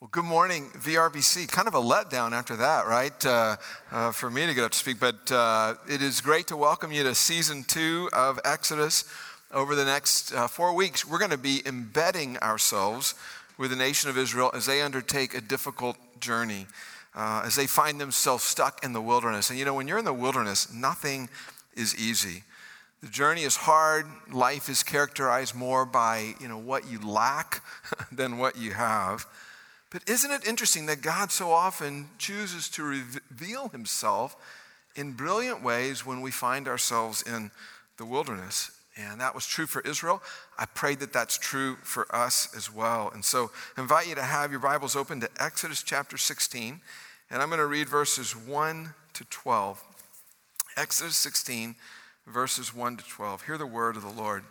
Well, good morning, VRBC. Kind of a letdown after that, right? Uh, uh, for me to get up to speak, but uh, it is great to welcome you to season two of Exodus. Over the next uh, four weeks, we're going to be embedding ourselves with the nation of Israel as they undertake a difficult journey, uh, as they find themselves stuck in the wilderness. And you know, when you're in the wilderness, nothing is easy. The journey is hard. Life is characterized more by you know what you lack than what you have. But isn't it interesting that God so often chooses to reveal himself in brilliant ways when we find ourselves in the wilderness? And that was true for Israel. I pray that that's true for us as well. And so I invite you to have your Bibles open to Exodus chapter 16. And I'm going to read verses 1 to 12. Exodus 16, verses 1 to 12. Hear the word of the Lord.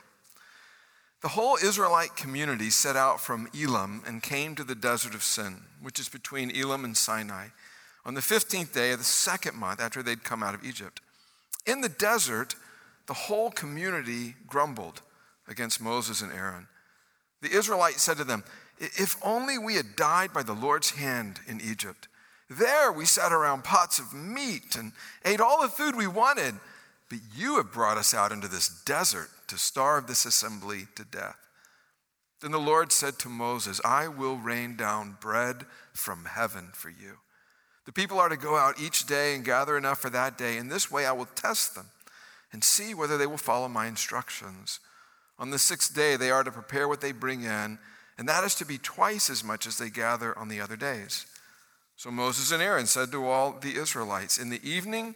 The whole Israelite community set out from Elim and came to the desert of Sin, which is between Elim and Sinai, on the 15th day of the second month after they'd come out of Egypt. In the desert, the whole community grumbled against Moses and Aaron. The Israelites said to them, If only we had died by the Lord's hand in Egypt. There we sat around pots of meat and ate all the food we wanted, but you have brought us out into this desert to starve this assembly to death. Then the Lord said to Moses, I will rain down bread from heaven for you. The people are to go out each day and gather enough for that day. In this way, I will test them and see whether they will follow my instructions. On the sixth day, they are to prepare what they bring in, and that is to be twice as much as they gather on the other days. So Moses and Aaron said to all the Israelites, In the evening,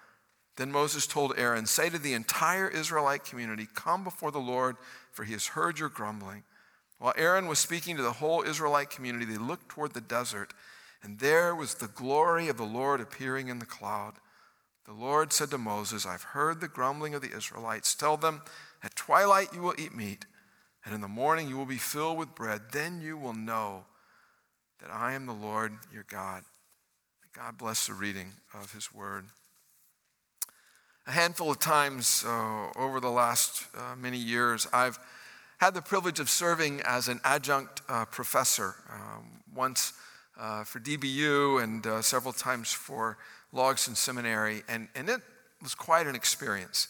Then Moses told Aaron, Say to the entire Israelite community, Come before the Lord for he has heard your grumbling. While Aaron was speaking to the whole Israelite community, they looked toward the desert, and there was the glory of the Lord appearing in the cloud. The Lord said to Moses, I've heard the grumbling of the Israelites. Tell them, at twilight you will eat meat, and in the morning you will be filled with bread. Then you will know that I am the Lord your God. God bless the reading of his word. A handful of times uh, over the last uh, many years, I've had the privilege of serving as an adjunct uh, professor, um, once uh, for DBU and uh, several times for Logsdon Seminary, and, and it was quite an experience.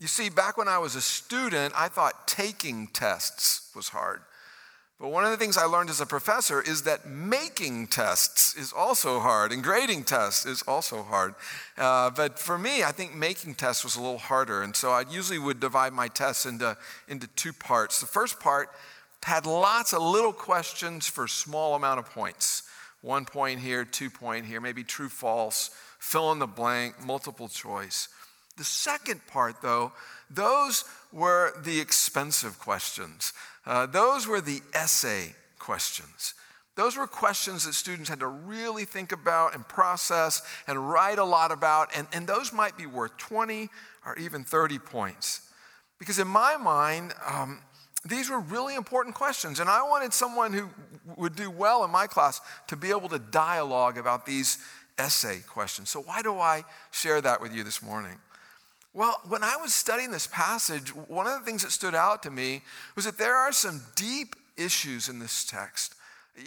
You see, back when I was a student, I thought taking tests was hard. But one of the things I learned as a professor is that making tests is also hard, and grading tests is also hard. Uh, but for me, I think making tests was a little harder. And so I usually would divide my tests into, into two parts. The first part had lots of little questions for small amount of points. One point here, two point here, maybe true, false, fill in the blank, multiple choice. The second part, though, those were the expensive questions. Uh, those were the essay questions. Those were questions that students had to really think about and process and write a lot about, and, and those might be worth 20 or even 30 points. Because in my mind, um, these were really important questions, and I wanted someone who would do well in my class to be able to dialogue about these essay questions. So, why do I share that with you this morning? Well, when I was studying this passage, one of the things that stood out to me was that there are some deep issues in this text.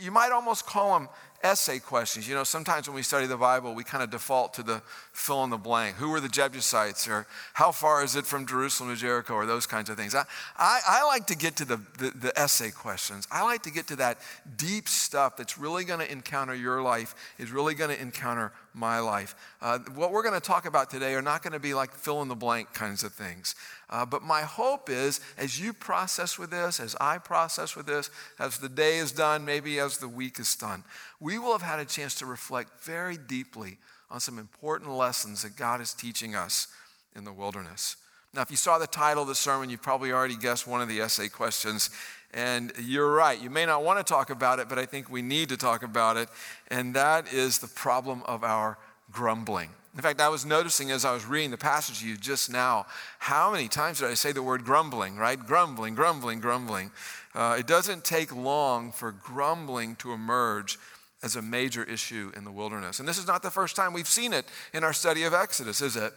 You might almost call them essay questions. You know, sometimes when we study the Bible, we kind of default to the fill in the blank. Who were the Jebusites? Or how far is it from Jerusalem to Jericho? Or those kinds of things. I, I, I like to get to the, the, the, essay questions. I like to get to that deep stuff that's really going to encounter your life, is really going to encounter my life. Uh, what we're going to talk about today are not going to be like fill in the blank kinds of things. Uh, but my hope is as you process with this, as I process with this, as the day is done, maybe as the week is done, we will have had a chance to reflect very deeply on some important lessons that God is teaching us in the wilderness. Now, if you saw the title of the sermon, you probably already guessed one of the essay questions. And you're right, you may not want to talk about it, but I think we need to talk about it. And that is the problem of our grumbling. In fact, I was noticing as I was reading the passage to you just now, how many times did I say the word grumbling, right? Grumbling, grumbling, grumbling. Uh, it doesn't take long for grumbling to emerge as a major issue in the wilderness. And this is not the first time we've seen it in our study of Exodus, is it?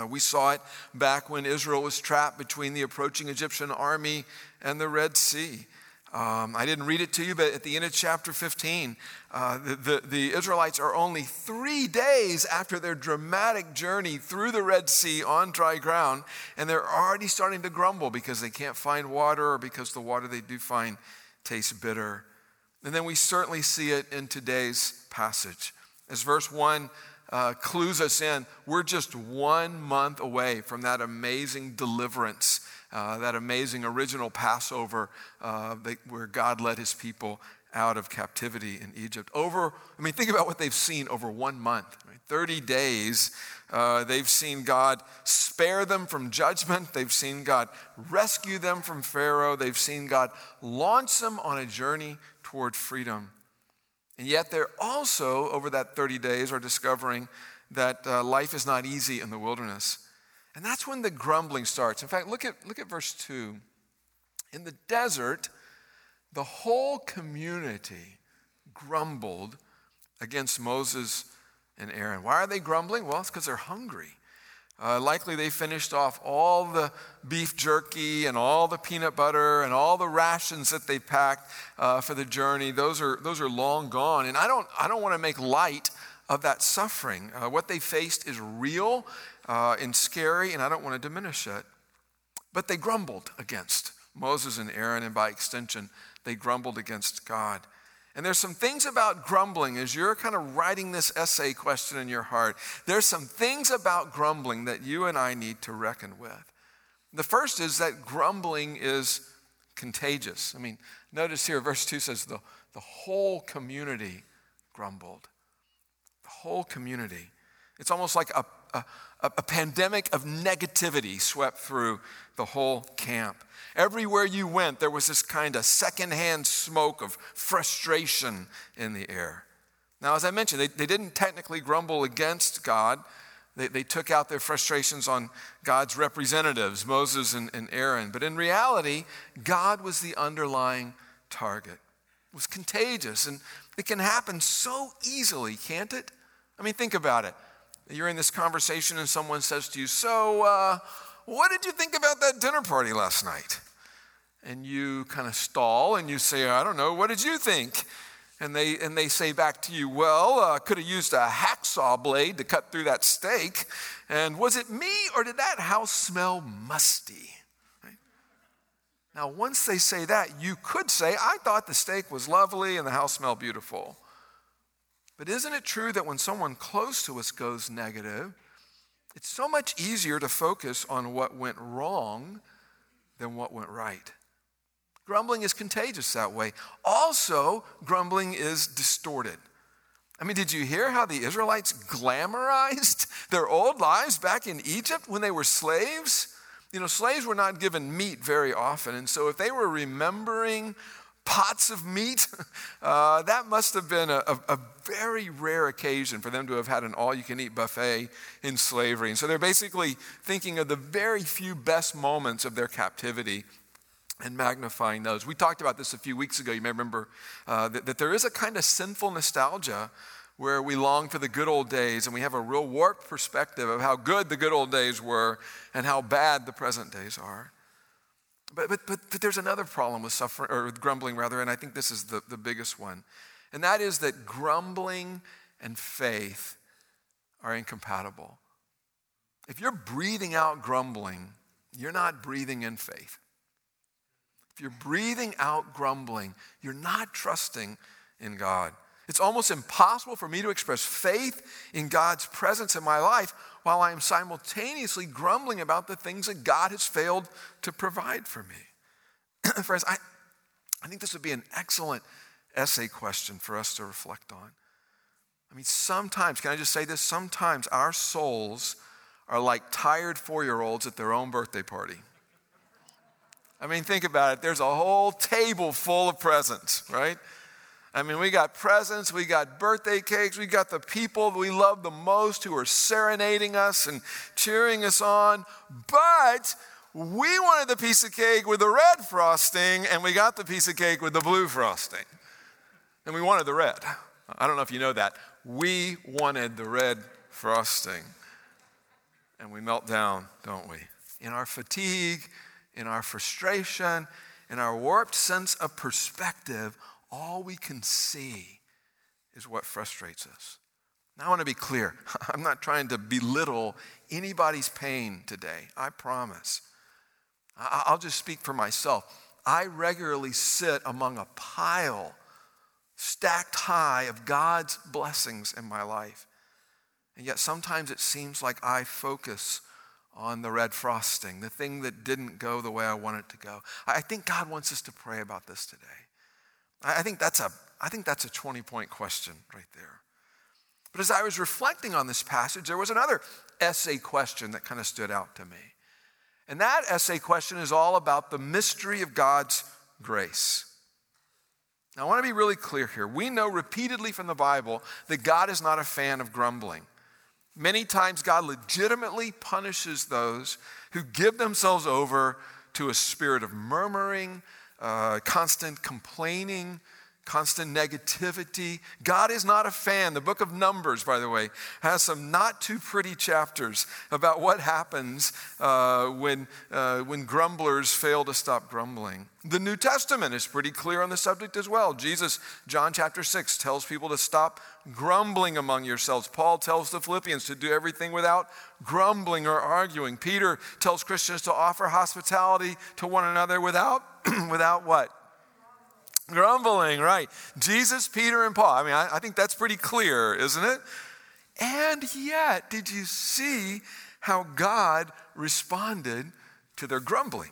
Uh, we saw it back when Israel was trapped between the approaching Egyptian army and the Red Sea. Um, I didn't read it to you, but at the end of chapter 15, uh, the, the, the, Israelites are only three days after their dramatic journey through the Red Sea on dry ground, and they're already starting to grumble because they can't find water or because the water they do find tastes bitter. And then we certainly see it in today's passage. As verse 1 uh, clues us in, we're just one month away from that amazing deliverance uh, that amazing original Passover uh, that, where God led his people out of captivity in Egypt. Over, I mean, think about what they've seen over one month. Right? 30 days, uh, they've seen God spare them from judgment. They've seen God rescue them from Pharaoh. They've seen God launch them on a journey toward freedom. And yet, they're also, over that 30 days, are discovering that uh, life is not easy in the wilderness. And that's when the grumbling starts. In fact, look at, look at verse 2. In the desert, the whole community grumbled against Moses and Aaron. Why are they grumbling? Well, it's because they're hungry. Uh, likely they finished off all the beef jerky and all the peanut butter and all the rations that they packed uh, for the journey. Those are, those are long gone. And I don't, I don't want to make light of that suffering. Uh, what they faced is real uh, and scary, and I don't want to diminish it. But they grumbled against Moses and Aaron, and by extension, they grumbled against God. And there's some things about grumbling as you're kind of writing this essay question in your heart. There's some things about grumbling that you and I need to reckon with. The first is that grumbling is contagious. I mean, notice here, verse 2 says the, the whole community grumbled. The whole community. It's almost like a, a, a, pandemic of negativity swept through the whole camp. Everywhere you went, there was this kind of secondhand smoke of frustration in the air. Now, as I mentioned, they, they didn't technically grumble against God. They, they took out their frustrations on God's representatives, Moses and, and Aaron. But in reality, God was the underlying target. It was contagious, and it can happen so easily, can't it? I mean, think about it. You're in this conversation and someone says to you, So, uh, what did you think about that dinner party last night? And you kind of stall and you say, I don't know, what did you think? And they, and they say back to you, Well, uh, could have used a hacksaw blade to cut through that steak. And was it me or did that house smell musty? Right? Now, once they say that, you could say, I thought the steak was lovely and the house smelled beautiful. But isn't it true that when someone close to us goes negative, it's so much easier to focus on what went wrong than what went right? Grumbling is contagious that way. Also, grumbling is distorted. I mean, did you hear how the Israelites glamorized their old lives back in Egypt when they were slaves? You know, slaves were not given meat very often. And so if they were remembering pots of meat. Uh, that must have been a, a, a, very rare occasion for them to have had an all you can eat buffet in slavery. And so they're basically thinking of the very few best moments of their captivity and magnifying those. We talked about this a few weeks ago. You may remember uh, that, that there is a kind of sinful nostalgia where we long for the good old days and we have a real warped perspective of how good the good old days were and how bad the present days are. But, but, but, but there's another problem with suffering, or with grumbling rather, and I think this is the, the biggest one. And that is that grumbling and faith are incompatible. If you're breathing out grumbling, you're not breathing in faith. If you're breathing out grumbling, you're not trusting in God. It's almost impossible for me to express faith in God's presence in my life while I am simultaneously grumbling about the things that God has failed to provide for me. Friends, I, I think this would be an excellent essay question for us to reflect on. I mean, sometimes, can I just say this? Sometimes our souls are like tired four year olds at their own birthday party. I mean, think about it. There's a whole table full of presents, right? I mean, we got presents, we got birthday cakes, we got the people we love the most who are serenading us and cheering us on. But we wanted the piece of cake with the red frosting, and we got the piece of cake with the blue frosting. And we wanted the red. I don't know if you know that. We wanted the red frosting. And we melt down, don't we? In our fatigue, in our frustration, in our warped sense of perspective, all we can see is what frustrates us. Now, I want to be clear. I'm not trying to belittle anybody's pain today, I promise. I'll just speak for myself. I regularly sit among a pile stacked high of God's blessings in my life. And yet sometimes it seems like I focus on the red frosting, the thing that didn't go the way I want it to go. I think God wants us to pray about this today. I think that's a, I think that's a 20 point question right there. But as I was reflecting on this passage, there was another essay question that kind of stood out to me. And that essay question is all about the mystery of God's grace. Now, I want to be really clear here. We know repeatedly from the Bible that God is not a fan of grumbling. Many times, God legitimately punishes those who give themselves over to a spirit of murmuring, uh, constant complaining, constant negativity. God is not a fan. The book of Numbers, by the way, has some not too pretty chapters about what happens uh, when, uh, when grumblers fail to stop grumbling. The New Testament is pretty clear on the subject as well. Jesus, John chapter 6, tells people to stop grumbling among yourselves. Paul tells the Philippians to do everything without grumbling or arguing. Peter tells Christians to offer hospitality to one another without, without what? Grumbling, right. Jesus, Peter, and Paul. I mean, I, I think that's pretty clear, isn't it? And yet, did you see how God responded to their grumbling?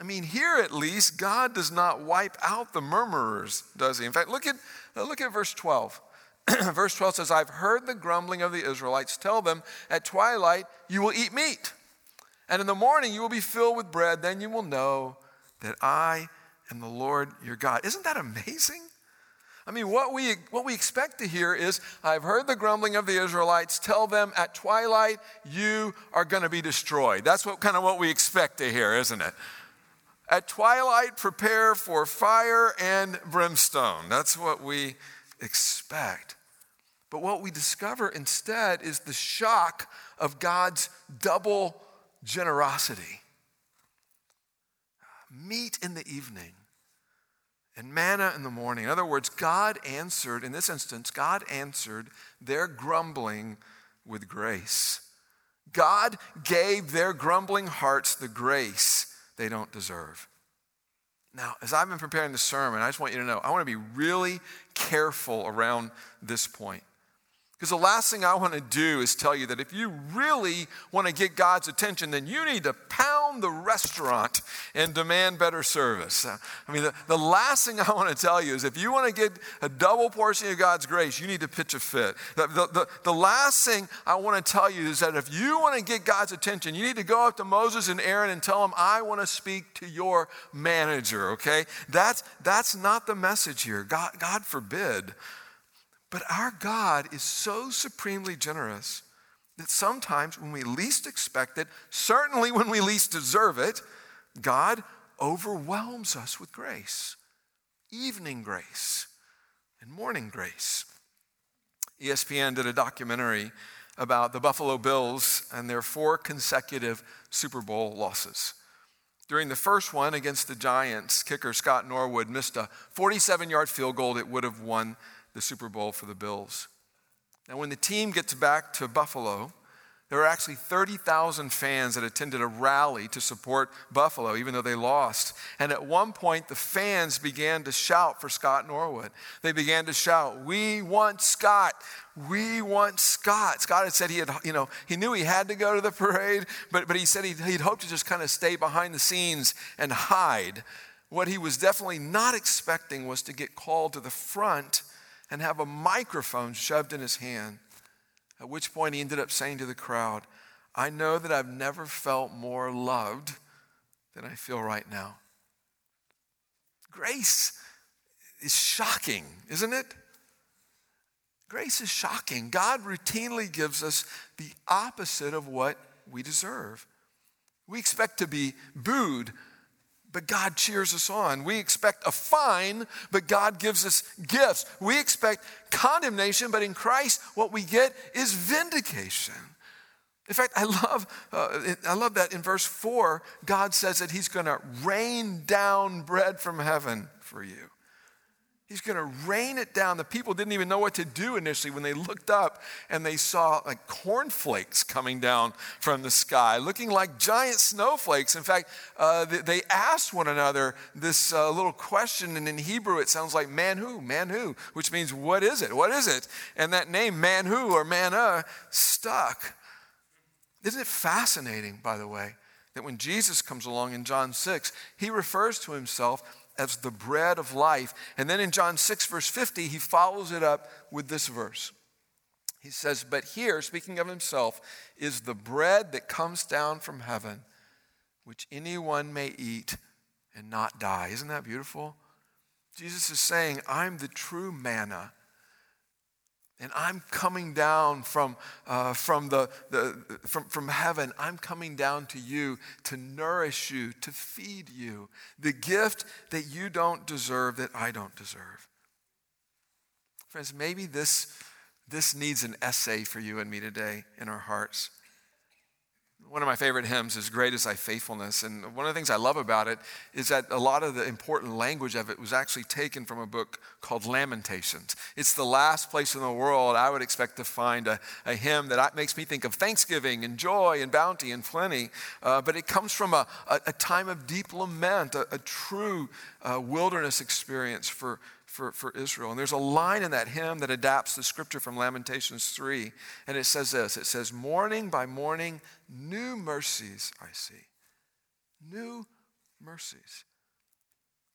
I mean, here at least, God does not wipe out the murmurers, does he? In fact, look at, uh, look at verse 12. verse 12 says, I've heard the grumbling of the Israelites. Tell them, at twilight you will eat meat, and in the morning you will be filled with bread. Then you will know that I and the Lord your God. Isn't that amazing? I mean, what we, what we expect to hear is I've heard the grumbling of the Israelites. Tell them at twilight, you are going to be destroyed. That's what kind of what we expect to hear, isn't it? At twilight, prepare for fire and brimstone. That's what we expect. But what we discover instead is the shock of God's double generosity. Meat in the evening and manna in the morning. In other words, God answered, in this instance, God answered their grumbling with grace. God gave their grumbling hearts the grace they don't deserve. Now, as I've been preparing the sermon, I just want you to know I want to be really careful around this point. Because the last thing I want to do is tell you that if you really want to get God's attention, then you need to pound the restaurant and demand better service. I mean, the, the last thing I want to tell you is if you want to get a double portion of God's grace, you need to pitch a fit. The, the, the, the last thing I want to tell you is that if you want to get God's attention, you need to go up to Moses and Aaron and tell them, I want to speak to your manager, okay? That's, that's not the message here. God, God forbid. But our God is so supremely generous that sometimes when we least expect it, certainly when we least deserve it, God overwhelms us with grace, evening grace and morning grace. ESPN did a documentary about the Buffalo Bills and their four consecutive Super Bowl losses. During the first one against the Giants, kicker Scott Norwood missed a 47 yard field goal that would have won the Super Bowl for the Bills. Now, when the team gets back to Buffalo, there were actually 30,000 fans that attended a rally to support Buffalo, even though they lost. And at one point, the fans began to shout for Scott Norwood. They began to shout, We want Scott. We want Scott. Scott had said he had, you know, he knew he had to go to the parade, but, but he said he'd, he'd hoped to just kind of stay behind the scenes and hide. What he was definitely not expecting was to get called to the front and have a microphone shoved in his hand. At which point he ended up saying to the crowd, I know that I've never felt more loved than I feel right now. Grace is shocking, isn't it? Grace is shocking. God routinely gives us the opposite of what we deserve. We expect to be booed, but God cheers us on. We expect a fine, but God gives us gifts. We expect condemnation, but in Christ, what we get is vindication. In fact, I love, uh, I love that in verse 4, God says that He's going to rain down bread from heaven for you. He's going to rain it down. The people didn't even know what to do initially when they looked up and they saw like cornflakes coming down from the sky, looking like giant snowflakes. In fact, uh, they asked one another this uh, little question, and in Hebrew it sounds like man who, man who, which means what is it? What is it? And that name, man who or manna, stuck. Isn't it fascinating, by the way, that when Jesus comes along in John 6, he refers to himself as the bread of life. And then in John 6, verse 50, he follows it up with this verse. He says, But here, speaking of himself, is the bread that comes down from heaven, which anyone may eat and not die. Isn't that beautiful? Jesus is saying, I'm the true manna and I'm coming down from, uh, from, the, the, from, from heaven. I'm coming down to you to nourish you, to feed you. The gift that you don't deserve, that I don't deserve. Friends, maybe this, this needs an essay for you and me today in our hearts. One of my favorite hymns is Great is Thy Faithfulness. And one of the things I love about it is that a lot of the important language of it was actually taken from a book called Lamentations. It's the last place in the world I would expect to find a, a hymn that makes me think of thanksgiving and joy and bounty and plenty. Uh, but it comes from a, a, a time of deep lament, a, true uh, wilderness experience for, for, for Israel. And there's a line in that hymn that adapts the scripture from Lamentations 3. And it says this it says, Morning by morning, new mercies I see. New mercies.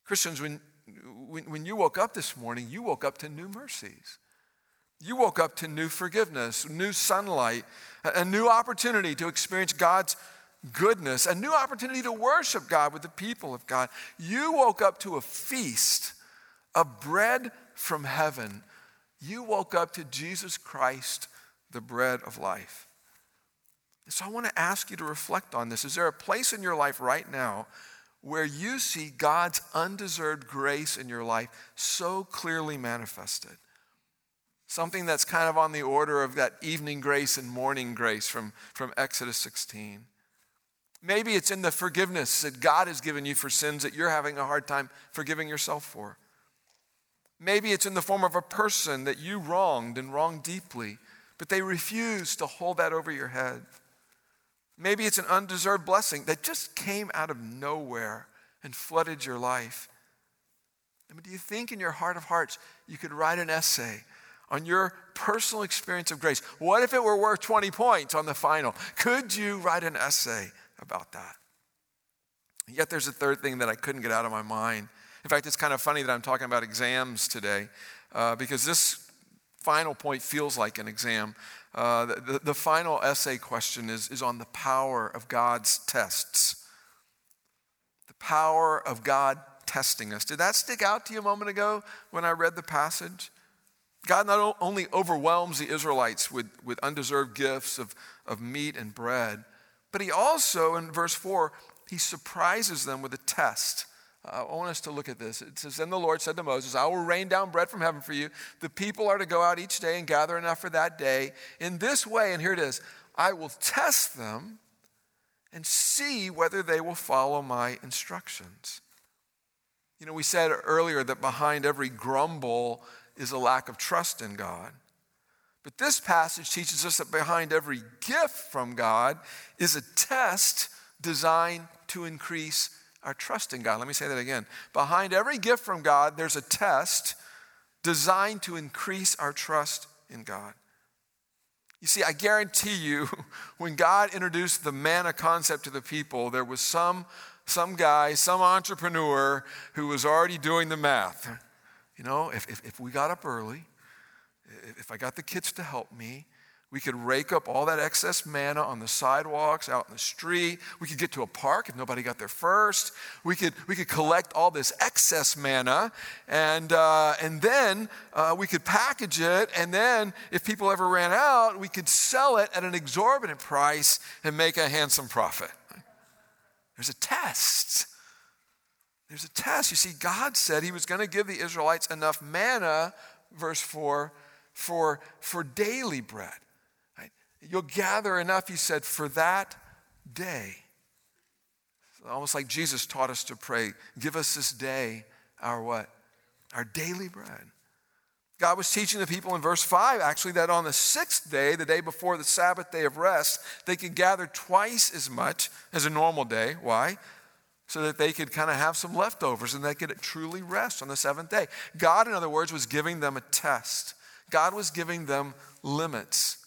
Christians, when, when, when you woke up this morning, you woke up to new mercies. You woke up to new forgiveness, new sunlight, a, a new opportunity to experience God's goodness, a new opportunity to worship God with the people of God. You woke up to a feast of bread from heaven, you woke up to Jesus Christ, the bread of life. So I want to ask you to reflect on this. Is there a place in your life right now where you see God's undeserved grace in your life so clearly manifested? Something that's kind of on the order of that evening grace and morning grace from, from Exodus 16. Maybe it's in the forgiveness that God has given you for sins that you're having a hard time forgiving yourself for. Maybe it's in the form of a person that you wronged and wronged deeply, but they refuse to hold that over your head. Maybe it's an undeserved blessing that just came out of nowhere and flooded your life. I mean, do you think in your heart of hearts you could write an essay on your personal experience of grace? What if it were worth 20 points on the final? Could you write an essay about that? Yet there's a third thing that I couldn't get out of my mind. In fact, it's kind of funny that I'm talking about exams today uh, because this final point feels like an exam. Uh, the, the final essay question is, is on the power of God's tests. The power of God testing us. Did that stick out to you a moment ago when I read the passage? God not only overwhelms the Israelites with, with undeserved gifts of, of meat and bread, but he also, in verse 4, he surprises them with a test. I want us to look at this. It says, Then the Lord said to Moses, I will rain down bread from heaven for you. The people are to go out each day and gather enough for that day. In this way, and here it is, I will test them and see whether they will follow my instructions. You know, we said earlier that behind every grumble is a lack of trust in God. But this passage teaches us that behind every gift from God is a test designed to increase our trust in God. Let me say that again. Behind every gift from God, there's a test designed to increase our trust in God. You see, I guarantee you, when God introduced the manna concept to the people, there was some, some guy, some entrepreneur who was already doing the math. You know, if, if, if we got up early, if I got the kids to help me, We could rake up all that excess manna on the sidewalks, out in the street. We could get to a park if nobody got there first. We could, we could collect all this excess manna, and, uh, and then uh, we could package it. And then, if people ever ran out, we could sell it at an exorbitant price and make a handsome profit. There's a test. There's a test. You see, God said He was going to give the Israelites enough manna, verse 4, for, for daily bread. You'll gather enough, he said, for that day. Almost like Jesus taught us to pray, give us this day our what? Our daily bread. God was teaching the people in verse 5 actually that on the sixth day, the day before the Sabbath day of rest, they could gather twice as much as a normal day. Why? So that they could kind of have some leftovers and they could truly rest on the seventh day. God, in other words, was giving them a test. God was giving them limits.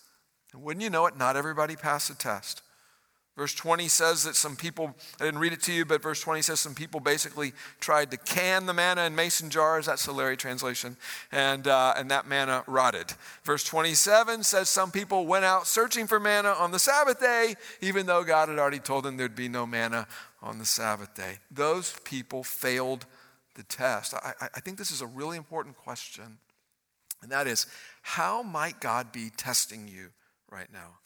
And wouldn't you know it, not everybody passed the test. Verse 20 says that some people, I didn't read it to you, but verse 20 says some people basically tried to can the manna in mason jars. That's the Larry translation. And, uh, and that manna rotted. Verse 27 says some people went out searching for manna on the Sabbath day, even though God had already told them there'd be no manna on the Sabbath day. Those people failed the test. I, I think this is a really important question. And that is, how might God be testing you right now.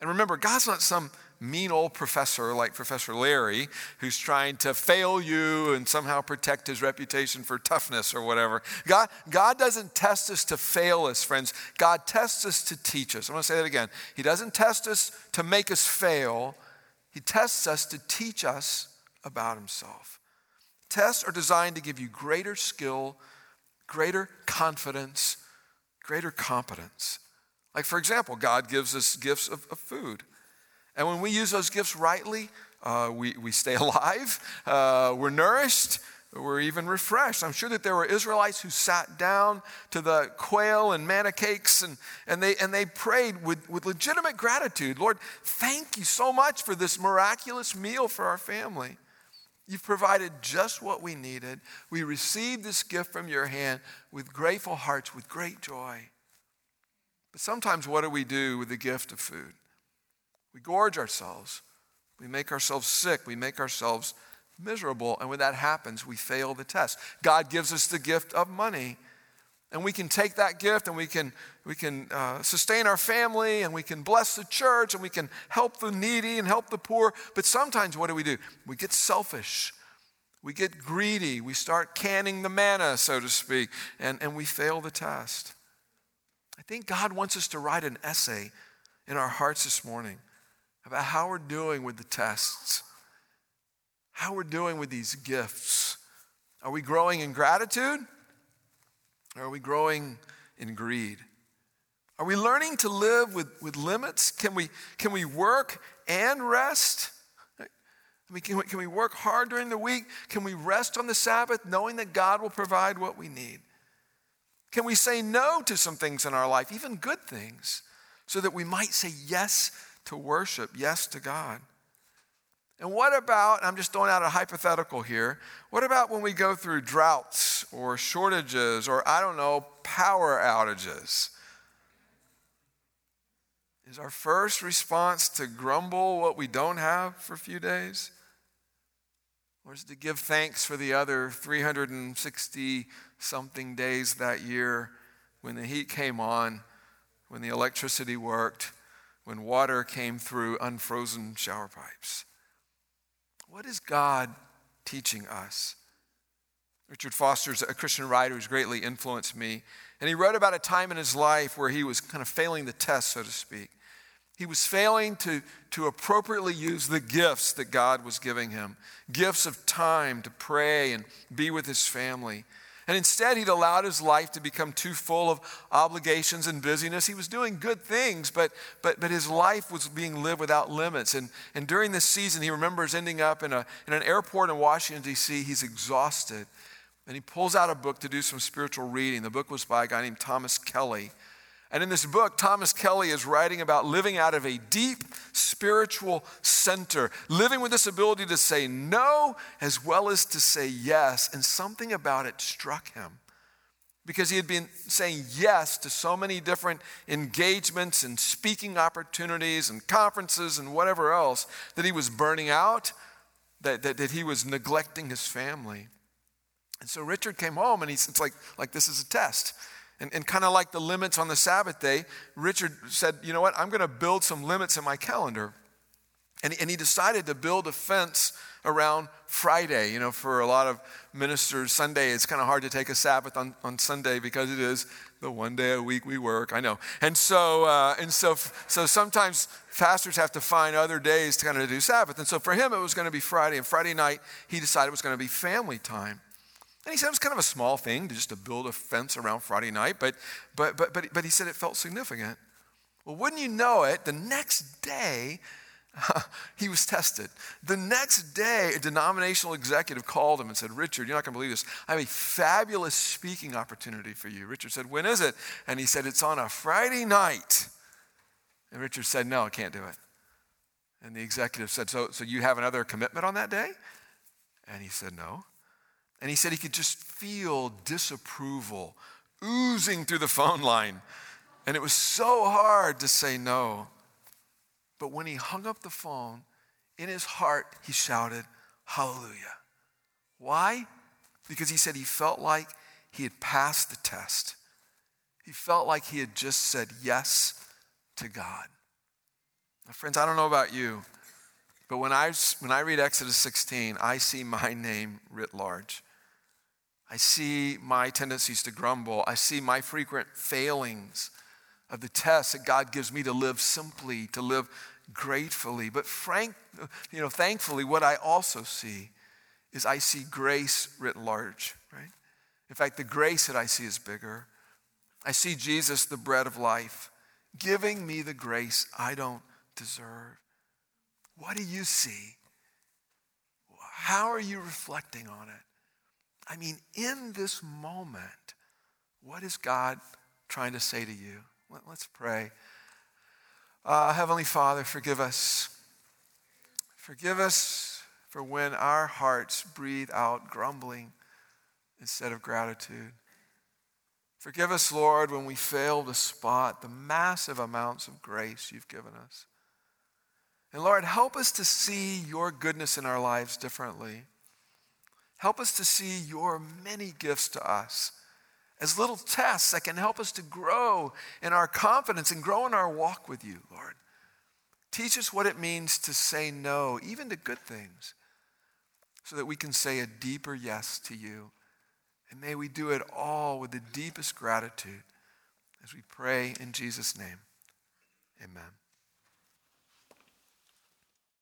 And remember, God's not some mean old professor like Professor Larry who's trying to fail you and somehow protect his reputation for toughness or whatever. God, God doesn't test us to fail us, friends. God tests us to teach us. I'm going to say that again. He doesn't test us to make us fail, He tests us to teach us about Himself. Tests are designed to give you greater skill, greater confidence, greater competence. Like, for example, God gives us gifts of, of food. And when we use those gifts rightly, uh, we, we stay alive, uh, we're nourished, we're even refreshed. I'm sure that there were Israelites who sat down to the quail and manna cakes and, and, they, and they prayed with, with legitimate gratitude Lord, thank you so much for this miraculous meal for our family. You've provided just what we needed. We received this gift from your hand with grateful hearts, with great joy. But sometimes, what do we do with the gift of food? We gorge ourselves. We make ourselves sick. We make ourselves miserable. And when that happens, we fail the test. God gives us the gift of money. And we can take that gift and we can, we can uh, sustain our family and we can bless the church and we can help the needy and help the poor. But sometimes, what do we do? We get selfish. We get greedy. We start canning the manna, so to speak, and, and we fail the test. I think God wants us to write an essay in our hearts this morning about how we're doing with the tests, how we're doing with these gifts. Are we growing in gratitude? Or are we growing in greed? Are we learning to live with, with limits? Can we, can we work and rest? I mean, can we, can we work hard during the week? Can we rest on the Sabbath knowing that God will provide what we need? Can we say no to some things in our life, even good things, so that we might say yes to worship, yes to God? And what about, I'm just throwing out a hypothetical here, what about when we go through droughts or shortages or, I don't know, power outages? Is our first response to grumble what we don't have for a few days? It to give thanks for the other 360 something days that year when the heat came on, when the electricity worked, when water came through unfrozen shower pipes. What is God teaching us? Richard Foster is a Christian writer who's greatly influenced me. And he wrote about a time in his life where he was kind of failing the test, so to speak. He was failing to, to appropriately use the gifts that God was giving him gifts of time to pray and be with his family. And instead, he'd allowed his life to become too full of obligations and busyness. He was doing good things, but, but, but his life was being lived without limits. And, and during this season, he remembers ending up in, a, in an airport in Washington, D.C. He's exhausted. And he pulls out a book to do some spiritual reading. The book was by a guy named Thomas Kelly. And in this book, Thomas Kelly is writing about living out of a deep spiritual center, living with this ability to say no as well as to say yes. And something about it struck him. because he had been saying yes to so many different engagements and speaking opportunities and conferences and whatever else that he was burning out, that, that, that he was neglecting his family. And so Richard came home and he's it's like, like this is a test. And, and kind of like the limits on the Sabbath day, Richard said, you know what, I'm going to build some limits in my calendar. And, and he decided to build a fence around Friday. You know, for a lot of ministers, Sunday, it's kind of hard to take a Sabbath on, on Sunday because it is the one day a week we work. I know. And so, uh, and so, so sometimes pastors have to find other days to kind of do Sabbath. And so for him, it was going to be Friday. And Friday night, he decided it was going to be family time. And he said it was kind of a small thing to just to build a fence around Friday night, but, but, but, but, but he said it felt significant. Well, wouldn't you know it, the next day, he was tested. The next day, a denominational executive called him and said, Richard, you're not going to believe this. I have a fabulous speaking opportunity for you. Richard said, When is it? And he said, It's on a Friday night. And Richard said, No, I can't do it. And the executive said, So, so you have another commitment on that day? And he said, No. And he said he could just feel disapproval oozing through the phone line. And it was so hard to say no. But when he hung up the phone, in his heart, he shouted, Hallelujah. Why? Because he said he felt like he had passed the test. He felt like he had just said yes to God. Now, friends, I don't know about you, but when I, when I read Exodus 16, I see my name writ large. I see my tendencies to grumble. I see my frequent failings of the test that God gives me to live simply, to live gratefully. But frank, you know, thankfully, what I also see is I see grace writ large, right? In fact, the grace that I see is bigger. I see Jesus, the bread of life, giving me the grace I don't deserve. What do you see? How are you reflecting on it? I mean, in this moment, what is God trying to say to you? Let, us pray. Uh, Heavenly Father, forgive us. Forgive us for when our hearts breathe out grumbling instead of gratitude. Forgive us, Lord, when we fail to spot the massive amounts of grace you've given us. And Lord, help us to see your goodness in our lives differently. Help us to see your many gifts to us as little tests that can help us to grow in our confidence and grow in our walk with you, Lord. Teach us what it means to say no, even to good things, so that we can say a deeper yes to you. And may we do it all with the deepest gratitude as we pray in Jesus' name. Amen.